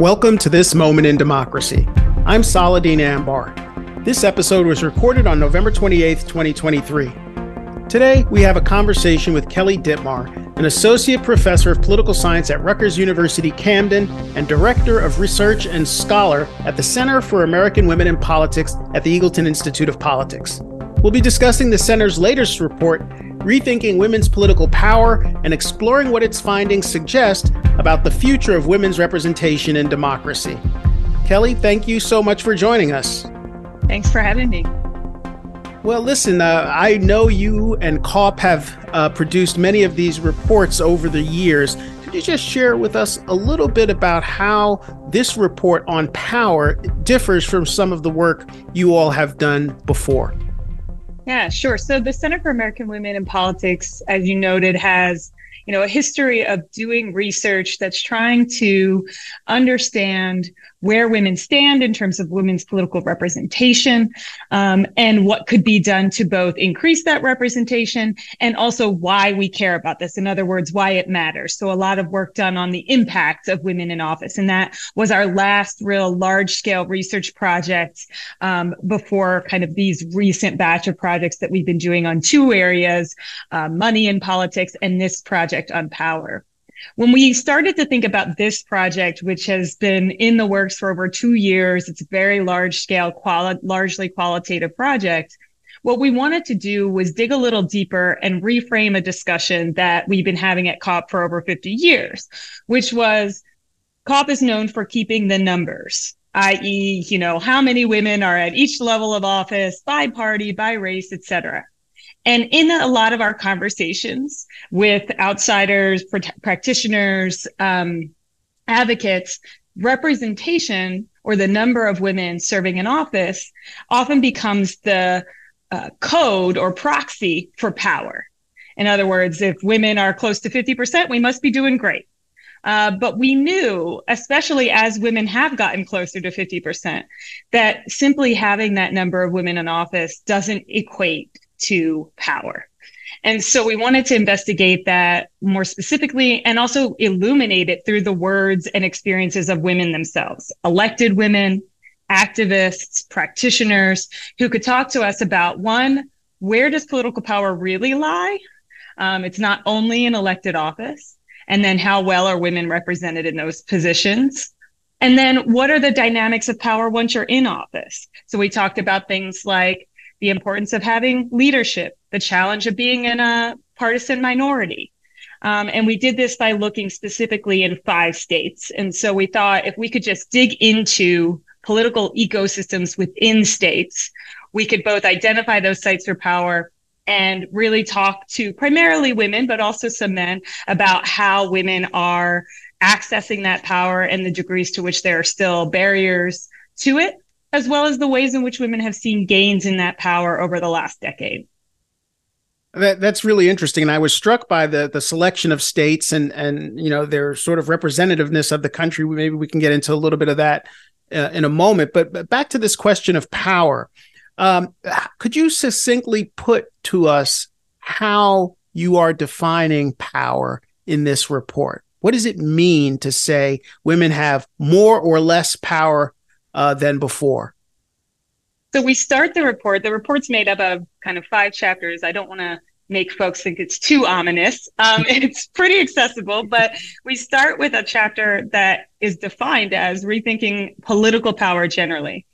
Welcome to This Moment in Democracy. I'm Saladin Ambar. This episode was recorded on November 28, 2023. Today, we have a conversation with Kelly Dittmar, an associate professor of political science at Rutgers University Camden and director of research and scholar at the Center for American Women in Politics at the Eagleton Institute of Politics. We'll be discussing the center's latest report, Rethinking Women's Political Power, and exploring what its findings suggest about the future of women's representation in democracy. Kelly, thank you so much for joining us. Thanks for having me. Well, listen, uh, I know you and CAWP have uh, produced many of these reports over the years. Could you just share with us a little bit about how this report on power differs from some of the work you all have done before? Yeah, sure. So the Center for American Women in Politics, as you noted, has you know a history of doing research that's trying to understand where women stand in terms of women's political representation um, and what could be done to both increase that representation and also why we care about this. In other words, why it matters. So a lot of work done on the impact of women in office. And that was our last real large scale research project um, before kind of these recent batch of projects that we've been doing on two areas, uh, money in politics and this project on power. When we started to think about this project, which has been in the works for over two years, it's a very large scale, quali- largely qualitative project. What we wanted to do was dig a little deeper and reframe a discussion that we've been having at CAWP for over 50 years, which was CAWP is known for keeping the numbers, i.e., you know, how many women are at each level of office by party, by race, et cetera. And in a lot of our conversations with outsiders, pr- practitioners, um, advocates, representation or the number of women serving in office often becomes the uh, code or proxy for power. In other words, if women are close to 50%, we must be doing great. Uh, but we knew, especially as women have gotten closer to 50%, that simply having that number of women in office doesn't equate to power. And so we wanted to investigate that more specifically and also illuminate it through the words and experiences of women themselves, elected women, activists, practitioners who could talk to us about one, where does political power really lie? Um, it's not only in elected office. And then how well are women represented in those positions? And then what are the dynamics of power once you're in office? So we talked about things like the importance of having leadership, the challenge of being in a partisan minority. Um, and we did this by looking specifically in five states. And so we thought if we could just dig into political ecosystems within states, we could both identify those sites for power and really talk to primarily women, but also some men about how women are accessing that power and the degrees to which there are still barriers to it as well as the ways in which women have seen gains in that power over the last decade. That, that's really interesting, and I was struck by the the selection of states and and you know their sort of representativeness of the country. Maybe we can get into a little bit of that uh, in a moment. But, but, back to this question of power, um, could you succinctly put to us how you are defining power in this report? What does it mean to say women have more or less power uh, than before? So we start the report. The report's made up of kind of five chapters. I don't want to make folks think it's too ominous. Um, it's pretty accessible, but we start with a chapter that is defined as rethinking political power generally.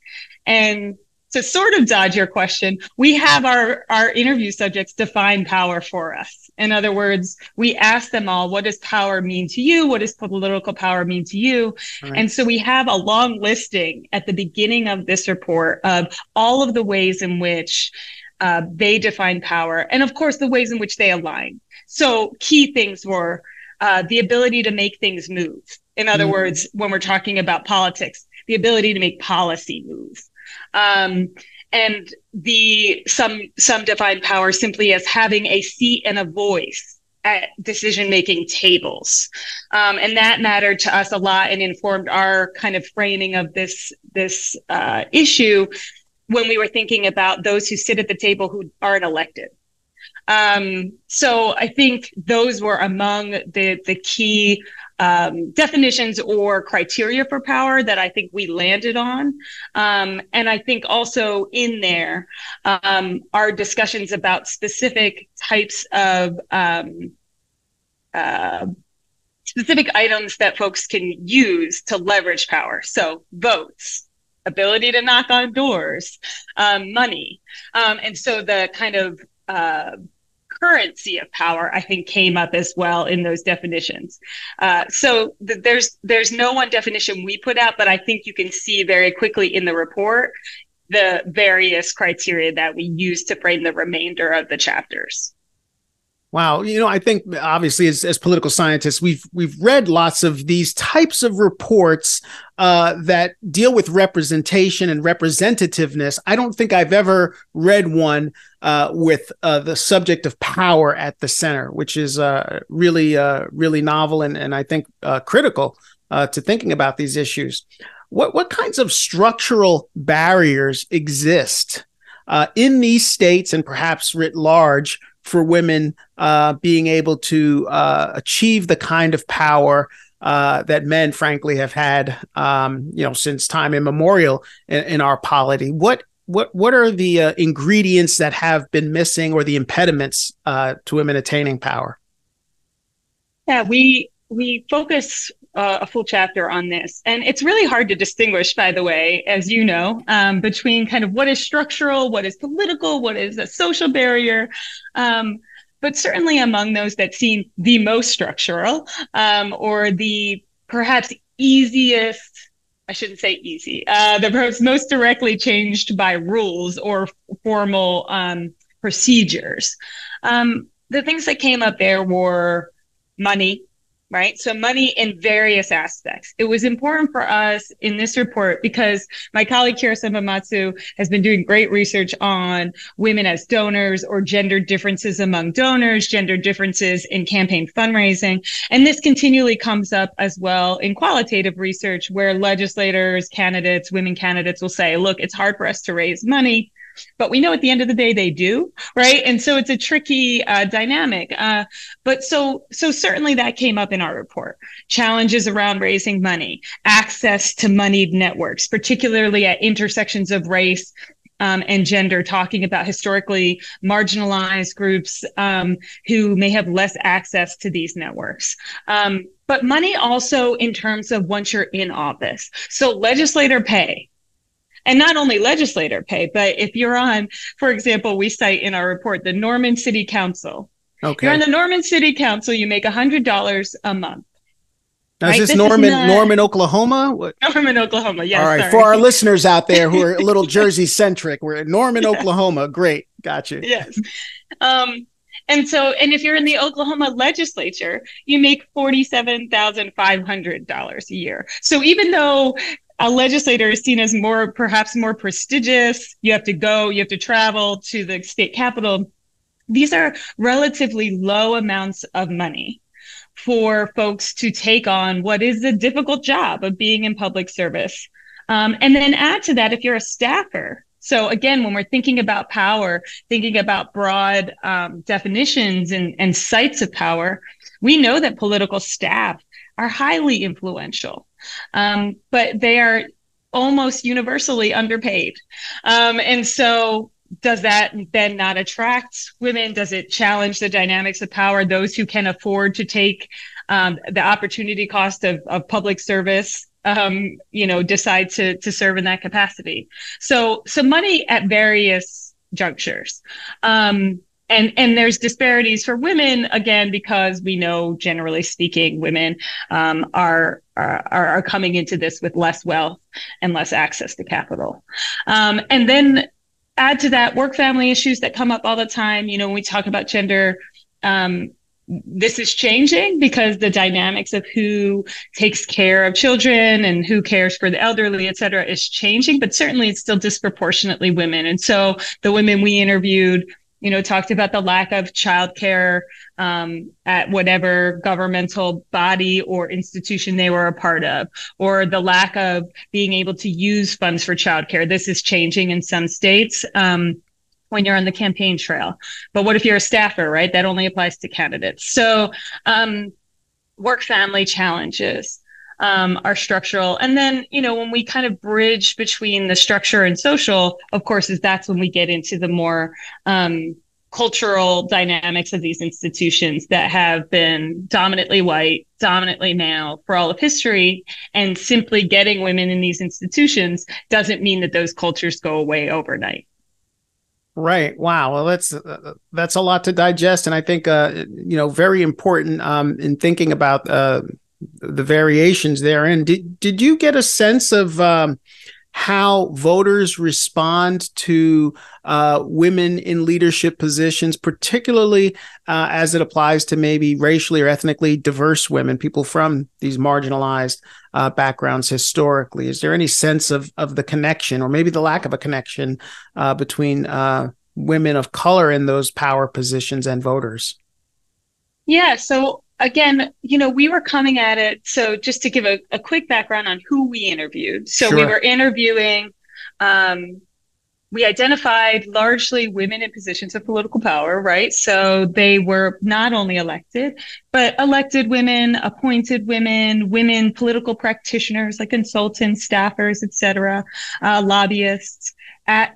And to sort of dodge your question, we have our, our interview subjects define power for us. In other words, we ask them all, what does power mean to you? What does political power mean to you? Right. And so we have a long listing at the beginning of this report of all of the ways in which uh, they define power. And of course, the ways in which they align. So key things were uh, the ability to make things move. In other mm-hmm. words, when we're talking about politics, the ability to make policy move. Um, and the some some define power simply as having a seat and a voice at decision making tables. Um, and that mattered to us a lot and informed our kind of framing of this this uh, issue when we were thinking about those who sit at the table who aren't elected. Um, so i think those were among the the key um, definitions or criteria for power that I think we landed on. Um, and I think also in there um, are discussions about specific types of um, uh, specific items that folks can use to leverage power. So votes, ability to knock on doors, um, money. Um, and so the kind of uh, currency of power, I think, came up as well in those definitions. Uh, so th- there's there's no one definition we put out, but I think you can see very quickly in the report the various criteria that we use to frame the remainder of the chapters. Wow, you know, I think obviously as, as political scientists, we've we've read lots of these types of reports uh, that deal with representation and representativeness. I don't think I've ever read one uh, with uh, the subject of power at the center, which is uh, really uh, really novel and and I think uh, critical to thinking about these issues. What what kinds of structural barriers exist in these states and perhaps writ large? For women uh, being able to uh, achieve the kind of power uh, that men, frankly, have had, um, you know, since time immemorial in, in our polity. What what what are the uh, ingredients that have been missing, or the impediments uh, to women attaining power? Yeah, we we focus uh, a full chapter on this. And it's really hard to distinguish, by the way, as you know, um, between kind of what is structural, what is political, what is a social barrier. Um, but certainly among those that seem the most structural um, or the perhaps easiest. I shouldn't say easy. Uh, the perhaps most directly changed by rules or formal um, procedures. Um, the things that came up there were money, right? So money in various aspects. It was important for us in this report because my colleague Kira Sanbonmatsu has been doing great research on women as donors or gender differences among donors, gender differences in campaign fundraising. And this continually comes up as well in qualitative research where legislators, candidates, women candidates will say, look, it's hard for us to raise money but we know at the end of the day they do right and so it's a tricky uh, dynamic uh, but so so certainly that came up in our report challenges around raising money access to moneyed networks particularly at intersections of race um, and gender, talking about historically marginalized groups um, who may have less access to these networks. Um, but money also in terms of once you're in office. So legislator pay, and not only legislator pay, but if you're on, for example, we cite in our report the Norman City Council. Okay. You're on the Norman City Council, you make $100 a month. Now, right? is this, this Norman, is not... Norman, Oklahoma? What? Norman, Oklahoma. Yes. All right. Sorry. For our listeners out there who are a little Jersey centric, we're in Norman, yeah. Oklahoma. Great. Gotcha. Yes. Um, and so, and if you're in the Oklahoma legislature, you make $47,500 a year. So even though a legislator is seen as more, perhaps more prestigious. You have to go, you have to travel to the state capital. These are relatively low amounts of money for folks to take on what is the difficult job of being in public service. Um, and then add to that, if you're a staffer, so again, when we're thinking about power, thinking about broad um, definitions and, and sites of power, we know that political staff are highly influential um, but they are almost universally underpaid. Um, and so does that then not attract women? Does it challenge the dynamics of power? Those who can afford to take um, the opportunity cost of, of public service, um, you know, decide to to serve in that capacity. So, so money at various junctures. Um, and and there's disparities for women again because we know generally speaking women um, are, are are coming into this with less wealth and less access to capital um, and then add to that work family issues that come up all the time you know when we talk about gender um, this is changing because the dynamics of who takes care of children and who cares for the elderly, et cetera, is changing, but certainly it's still disproportionately women. And so the women we interviewed you know, talked about the lack of childcare um, at whatever governmental body or institution they were a part of, or the lack of being able to use funds for childcare. This is changing in some states. Um, when you're on the campaign trail. But what if you're a staffer, right? That only applies to candidates. So, um, work family challenges um, are structural. And then, you know, when we kind of bridge between the structure and social, of course, is that's when we get into the more um, cultural dynamics of these institutions that have been dominantly white, dominantly male for all of history. And simply getting women in these institutions doesn't mean that those cultures go away overnight. Right. Wow. Well, that's uh, that's a lot to digest, and I think uh, you know very important um, in thinking about uh, the variations therein. Did did you get a sense of um, how voters respond to uh, women in leadership positions, particularly uh, as it applies to maybe racially or ethnically diverse women, people from these marginalized uh, backgrounds historically. Is there any sense of of the connection, or maybe the lack of a connection, uh, between uh, women of color in those power positions and voters? Yeah. So again, you know, we were coming at it. So just to give a, a quick background on who we interviewed. So sure. we were interviewing, um, we identified largely women in positions of political power, right? So they were not only elected, but elected women, appointed women, women political practitioners like consultants, staffers, etc., uh, lobbyists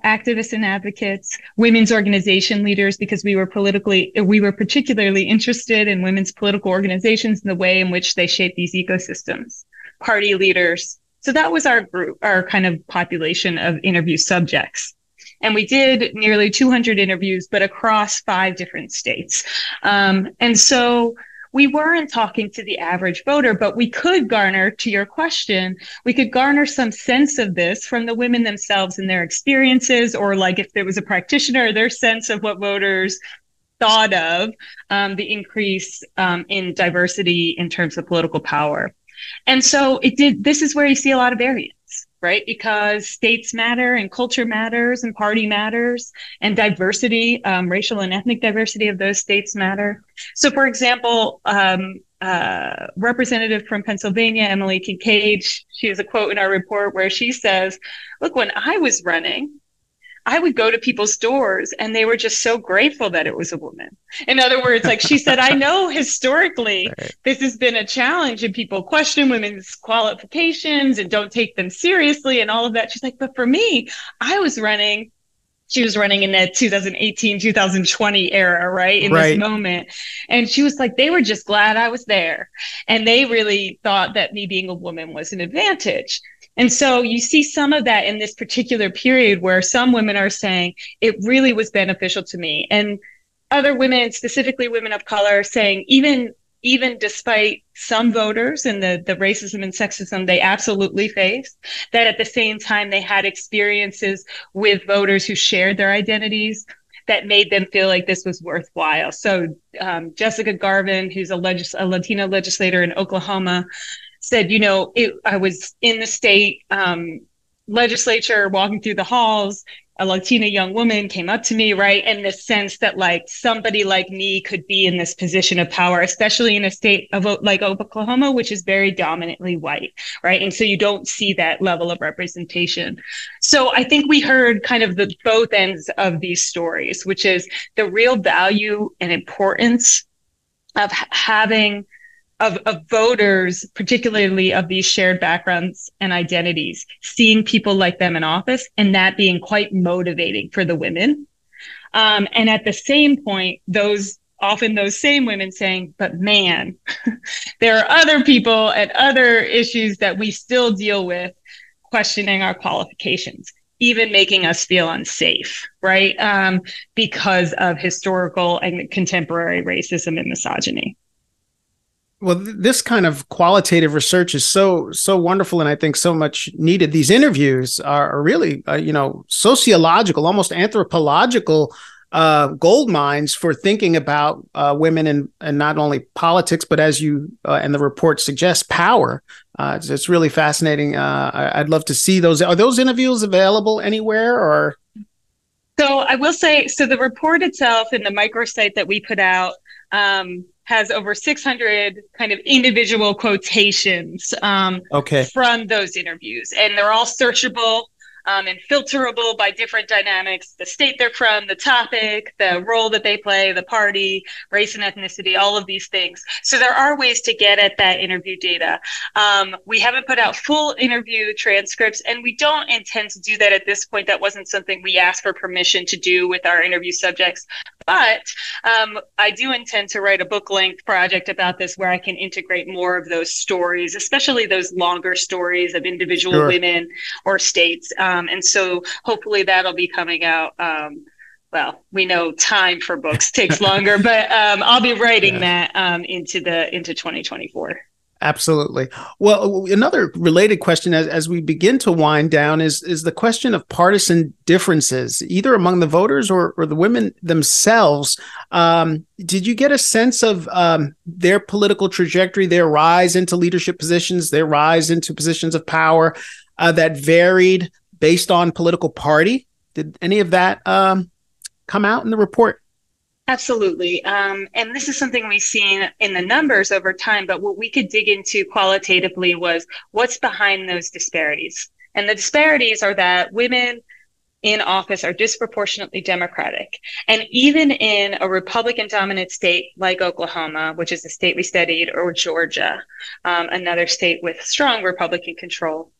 activists and advocates, women's organization leaders, because we were politically, we were particularly interested in women's political organizations and the way in which they shape these ecosystems, party leaders. So that was our group, our kind of population of interview subjects. And we did nearly 200 interviews, but across five different states. Um, and so we weren't talking to the average voter, but we could garner, to your question, we could garner some sense of this from the women themselves and their experiences, or like if there was a practitioner, their sense of what voters thought of um, the increase um, in diversity in terms of political power. And so it did, this is where you see a lot of variance right? Because states matter and culture matters and party matters and diversity, um, racial and ethnic diversity of those states matter. So, for example, um, uh, representative from Pennsylvania, Emily Kinkead, she has a quote in our report where she says, Look, when I was running, I would go to people's doors and they were just so grateful that it was a woman. In other words, like she said, I know historically right. this has been a challenge and people question women's qualifications and don't take them seriously and all of that. She's like, but for me, I was running she was running in that 2018 2020 era right in right. this moment and she was like they were just glad i was there and they really thought that me being a woman was an advantage and so you see some of that in this particular period where some women are saying it really was beneficial to me. And other women, specifically women of color, are saying even even despite some voters and the, the racism and sexism they absolutely faced, that at the same time they had experiences with voters who shared their identities that made them feel like this was worthwhile. So um, Jessica Garvin, who's a, legis- a Latino legislator in Oklahoma, said, you know, it, I was in the state um, legislature walking through the halls. A Latina young woman came up to me, right? And the sense that like somebody like me could be in this position of power, especially in a state of like Oklahoma, which is very dominantly white, right? And so you don't see that level of representation. So I think we heard kind of the both ends of these stories, which is the real value and importance of having of, of voters, particularly of these shared backgrounds and identities, seeing people like them in office and that being quite motivating for the women. Um, and at the same point, those often those same women saying, but man, there are other people and other issues that we still deal with questioning our qualifications even making us feel unsafe, right? Um, because of historical and contemporary racism and misogyny well this kind of qualitative research is so so wonderful and i think so much needed. These interviews are, really uh, you know sociological almost anthropological uh, gold mines for thinking about uh, women and and not only politics but as you uh, and the report suggests power. Uh, it's, it's, really fascinating. Uh, I, i'd love to see those. Are those interviews available anywhere or? So i will say so the report itself and the microsite that we put out um, has over 600 kind of individual quotations um, okay. from those interviews, and they're all searchable. Um, and filterable by different dynamics the state they're from, the topic, the role that they play, the party, race and ethnicity, all of these things. So there are ways to get at that interview data. Um, we haven't put out full interview transcripts, and we don't intend to do that at this point. That wasn't something we asked for permission to do with our interview subjects. But um, I do intend to write a book length project about this where I can integrate more of those stories, especially those longer stories of individual sure. women or states. Um, and so hopefully that'll be coming out. Um, well, we know time for books takes longer, but um, I'll be writing yeah. that um, into the into 2024. Absolutely. Well, another related question as, as we begin to wind down is is the question of partisan differences, either among the voters or, or the women themselves. Um, did you get a sense of um, their political trajectory, their rise into leadership positions, their rise into positions of power uh, that varied based on political party? Did any of that um, come out in the report? Absolutely. Um, and this is something we've seen in the numbers over time, but what we could dig into qualitatively was what's behind those disparities. And the disparities are that women in office are disproportionately Democratic. And even in a Republican dominant state like Oklahoma, which is the state we studied, or Georgia, um, another state with strong Republican control,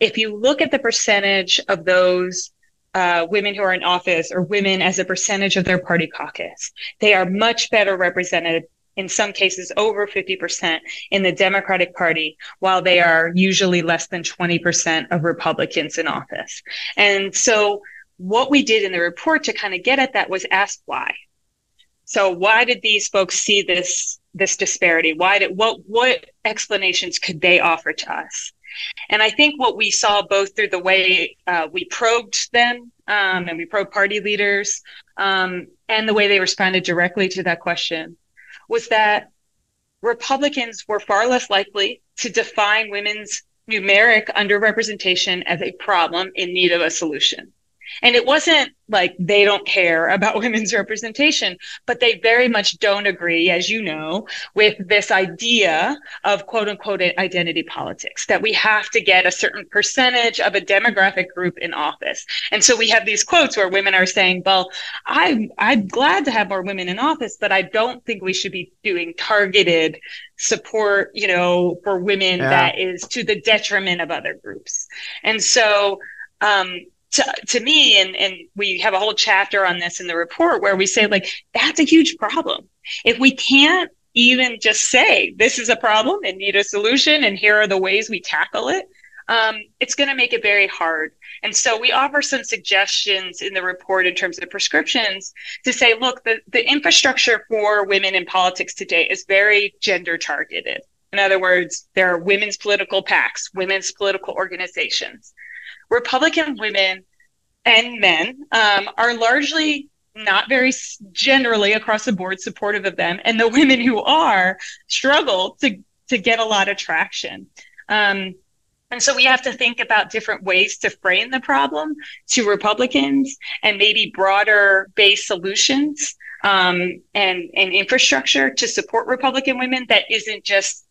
if you look at the percentage of those uh, women who are in office or women as a percentage of their party caucus. They are much better represented in some cases over 50% in the Democratic Party, while they are usually less than 20% of Republicans in office. And so what we did in the report to kind of get at that was ask why. So why did these folks see this this disparity? Why did what what explanations could they offer to us? And I think what we saw both through the way uh, we probed them um, and we probed party leaders um, and the way they responded directly to that question was that Republicans were far less likely to define women's numeric underrepresentation as a problem in need of a solution. And it wasn't like they don't care about women's representation, but they very much don't agree, as you know, with this idea of quote unquote identity politics, that we have to get a certain percentage of a demographic group in office. And so we have these quotes where women are saying, well, I'm, I'm glad to have more women in office, but I don't think we should be doing targeted support, you know, for women yeah. that is to the detriment of other groups. And so, um, to, to me, and, and we have a whole chapter on this in the report where we say, like, that's a huge problem. If we can't even just say this is a problem and need a solution, and here are the ways we tackle it, um, it's going to make it very hard. And so we offer some suggestions in the report in terms of prescriptions to say, look, the, the infrastructure for women in politics today is very gender targeted. In other words, there are women's political PACs, women's political organizations. Republican women and men um, are largely not very generally across the board supportive of them, and the women who are struggle to to get a lot of traction. Um, and so we have to think about different ways to frame the problem to Republicans and maybe broader base solutions um, and, and infrastructure to support Republican women that isn't just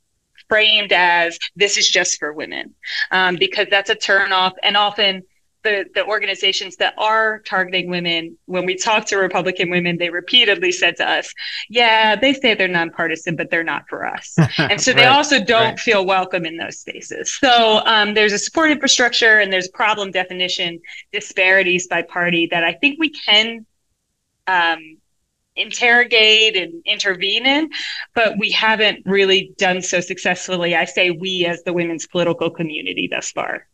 framed as this is just for women um, because that's a turnoff and often the, the organizations that are targeting women, when we talk to Republican women, they repeatedly said to us, yeah, they say they're nonpartisan, but they're not for us. and so they right, also don't right. feel welcome in those spaces. So um, there's a support infrastructure and there's problem definition disparities by party that I think we can um, interrogate and intervene in, but we haven't really done so successfully. I say we as the women's political community thus far.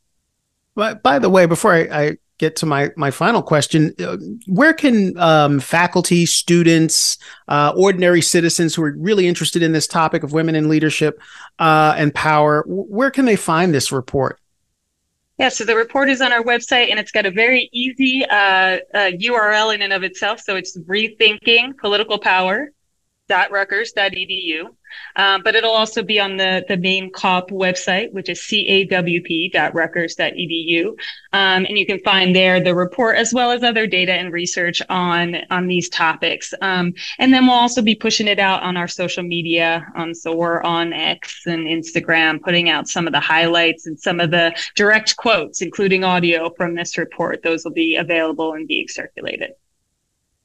But by the way, before I, I get to my my final question, uh, where can um, faculty, students, uh, ordinary citizens who are really interested in this topic of women in leadership uh, and power, where can they find this report? Yeah, so the report is on our website and it's got a very easy uh, uh, URL in and of itself. So it's rethinking political power cawp.rutgers.edu. Um, but it'll also be on the, the main CAWP website, which is cawp.rutgers.edu. Um, and you can find there the report as well as other data and research on, on these topics. Um, and then we'll also be pushing it out on our social media. Um, so we're on X and Instagram, putting out some of the highlights and some of the direct quotes, including audio from this report. Those will be available and being circulated.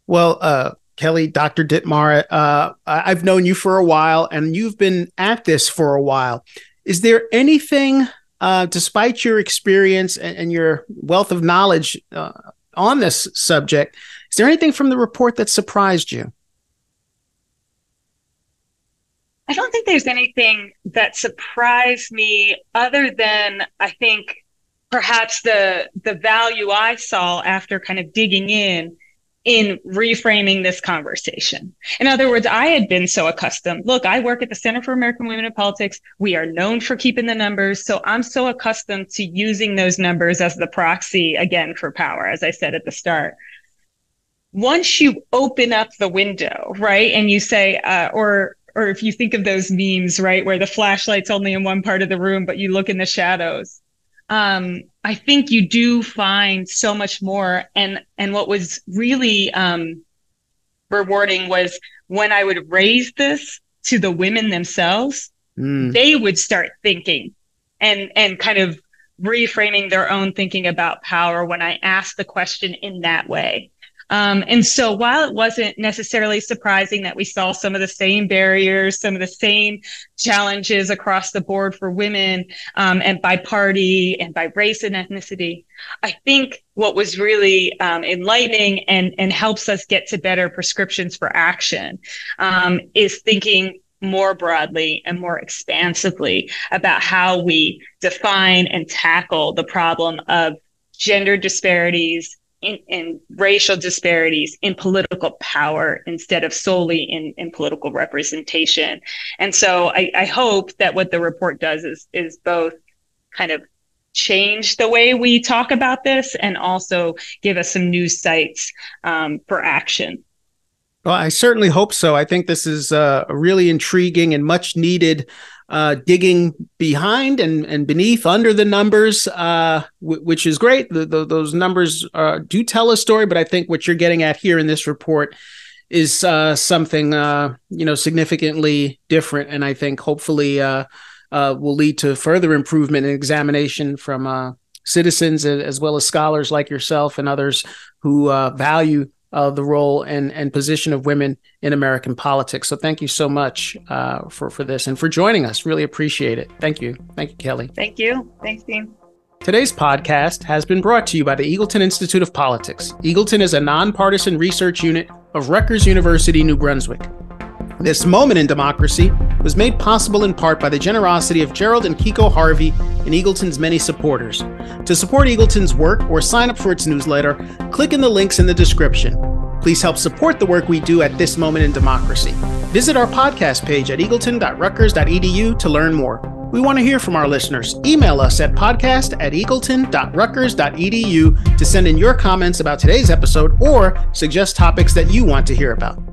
Well, uh, Kelly, Dr. Dittmar, uh, I've known you for a while and you've been at this for a while. Is there anything, uh, despite your experience and, and, your wealth of knowledge uh, on this subject, is there anything from the report that surprised you? I don't think there's anything that surprised me other than I think perhaps the the value I saw after kind of digging in in reframing this conversation. In other words, I had been so accustomed. Look, I work at the Center for American Women in Politics. We are known for keeping the numbers. So I'm so accustomed to using those numbers as the proxy again for power, as I said at the start. Once you open up the window, right, and you say, uh, or or if you think of those memes, right, where the flashlight's only in one part of the room, but you look in the shadows, um, I think you do find so much more. And and what was really um, rewarding was when I would raise this to the women themselves, mm. they would start thinking and and kind of reframing their own thinking about power when I asked the question in that way. Um, and so while it wasn't necessarily surprising that we saw some of the same barriers, some of the same challenges across the board for women um, and by party and by race and ethnicity, I think what was really um, enlightening and, and helps us get to better prescriptions for action um, is thinking more broadly and more expansively about how we define and tackle the problem of gender disparities in, in, racial disparities in political power instead of solely in, in political representation. And so I, I hope that what the report does is is both kind of change the way we talk about this and also give us some new sites um, for action. Well, I certainly hope so. I think this is uh, a really intriguing and much needed uh, digging behind and, and beneath under the numbers, uh, w- which is great. The, the, those numbers uh, do tell a story, but I think what you're getting at here in this report is uh, something uh, you know significantly different, and I think hopefully will lead to further improvement and examination from citizens as well as scholars like yourself and others who value uh, the role and, and position of women in American politics. So thank you so much uh, for, for this and for joining us. Really appreciate it. Thank you. Thank you, Kelly. Thank you. Thanks, Dean. Today's podcast has been brought to you by the Eagleton Institute of Politics. Eagleton is a nonpartisan research unit of Rutgers University, New Brunswick. This moment in democracy was made possible in part by the generosity of Gerald and Kiko Harvey and Eagleton's many supporters. To support Eagleton's work or sign up for its newsletter, click in the links in the description. Please help support the work we do at this moment in democracy. Visit our podcast page at eagleton.rutgers.edu to learn more. We want to hear from our listeners. Email us at podcast at eagleton.rutgers.edu to send in your comments about today's episode or suggest topics that you want to hear about.